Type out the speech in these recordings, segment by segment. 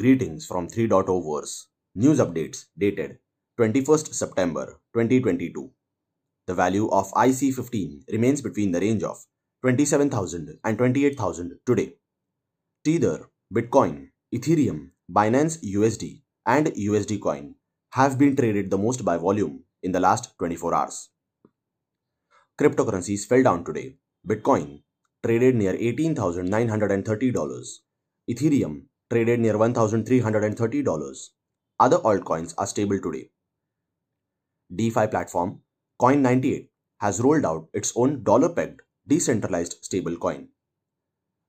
Greetings from 3.0 Verse. News updates dated 21st September 2022. The value of IC15 remains between the range of 27,000 and 28,000 today. Tether, Bitcoin, Ethereum, Binance USD, and USD Coin have been traded the most by volume in the last 24 hours. Cryptocurrencies fell down today. Bitcoin traded near $18,930. Ethereum traded near $1,330. Other altcoins are stable today. DeFi platform Coin98 has rolled out its own dollar-pegged decentralized stablecoin.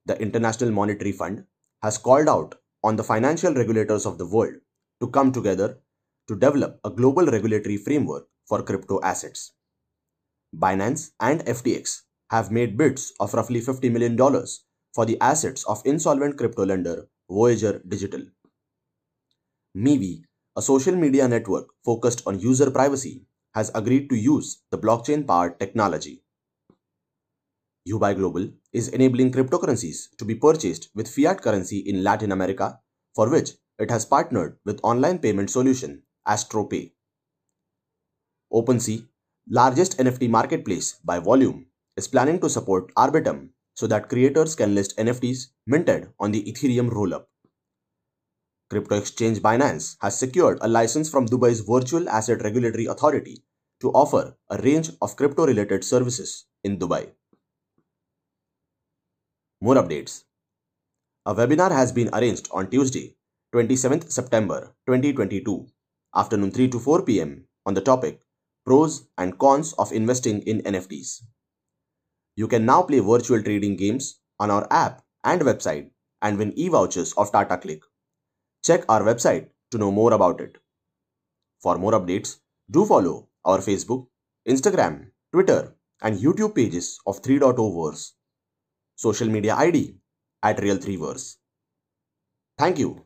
The International Monetary Fund has called out on the financial regulators of the world to come together to develop a global regulatory framework for crypto assets. Binance and FTX have made bids of roughly $50 million for the assets of insolvent crypto lender Voyager Digital. MeWe, a social media network focused on user privacy, has agreed to use the blockchain powered technology. Huobi Global is enabling cryptocurrencies to be purchased with fiat currency in Latin America, for which it has partnered with online payment solution AstroPay. OpenSea, largest NFT marketplace by volume, is planning to support Arbitrum so that creators can list NFTs minted on the Ethereum rollup. Crypto exchange Binance has secured a license from Dubai's Virtual Asset Regulatory Authority to offer a range of crypto related services in Dubai. More updates. A webinar has been arranged on Tuesday, 27th September 2022, afternoon 3 to 4 pm on the topic Pros and Cons of Investing in NFTs. You can now play virtual trading games on our app and website and win e-vouchers of Tata CLiQ. Check our website to know more about it. For more updates, do follow our Facebook, Instagram, Twitter, and YouTube pages of 3.0 Verse. Social media ID at Real3Verse. Thank you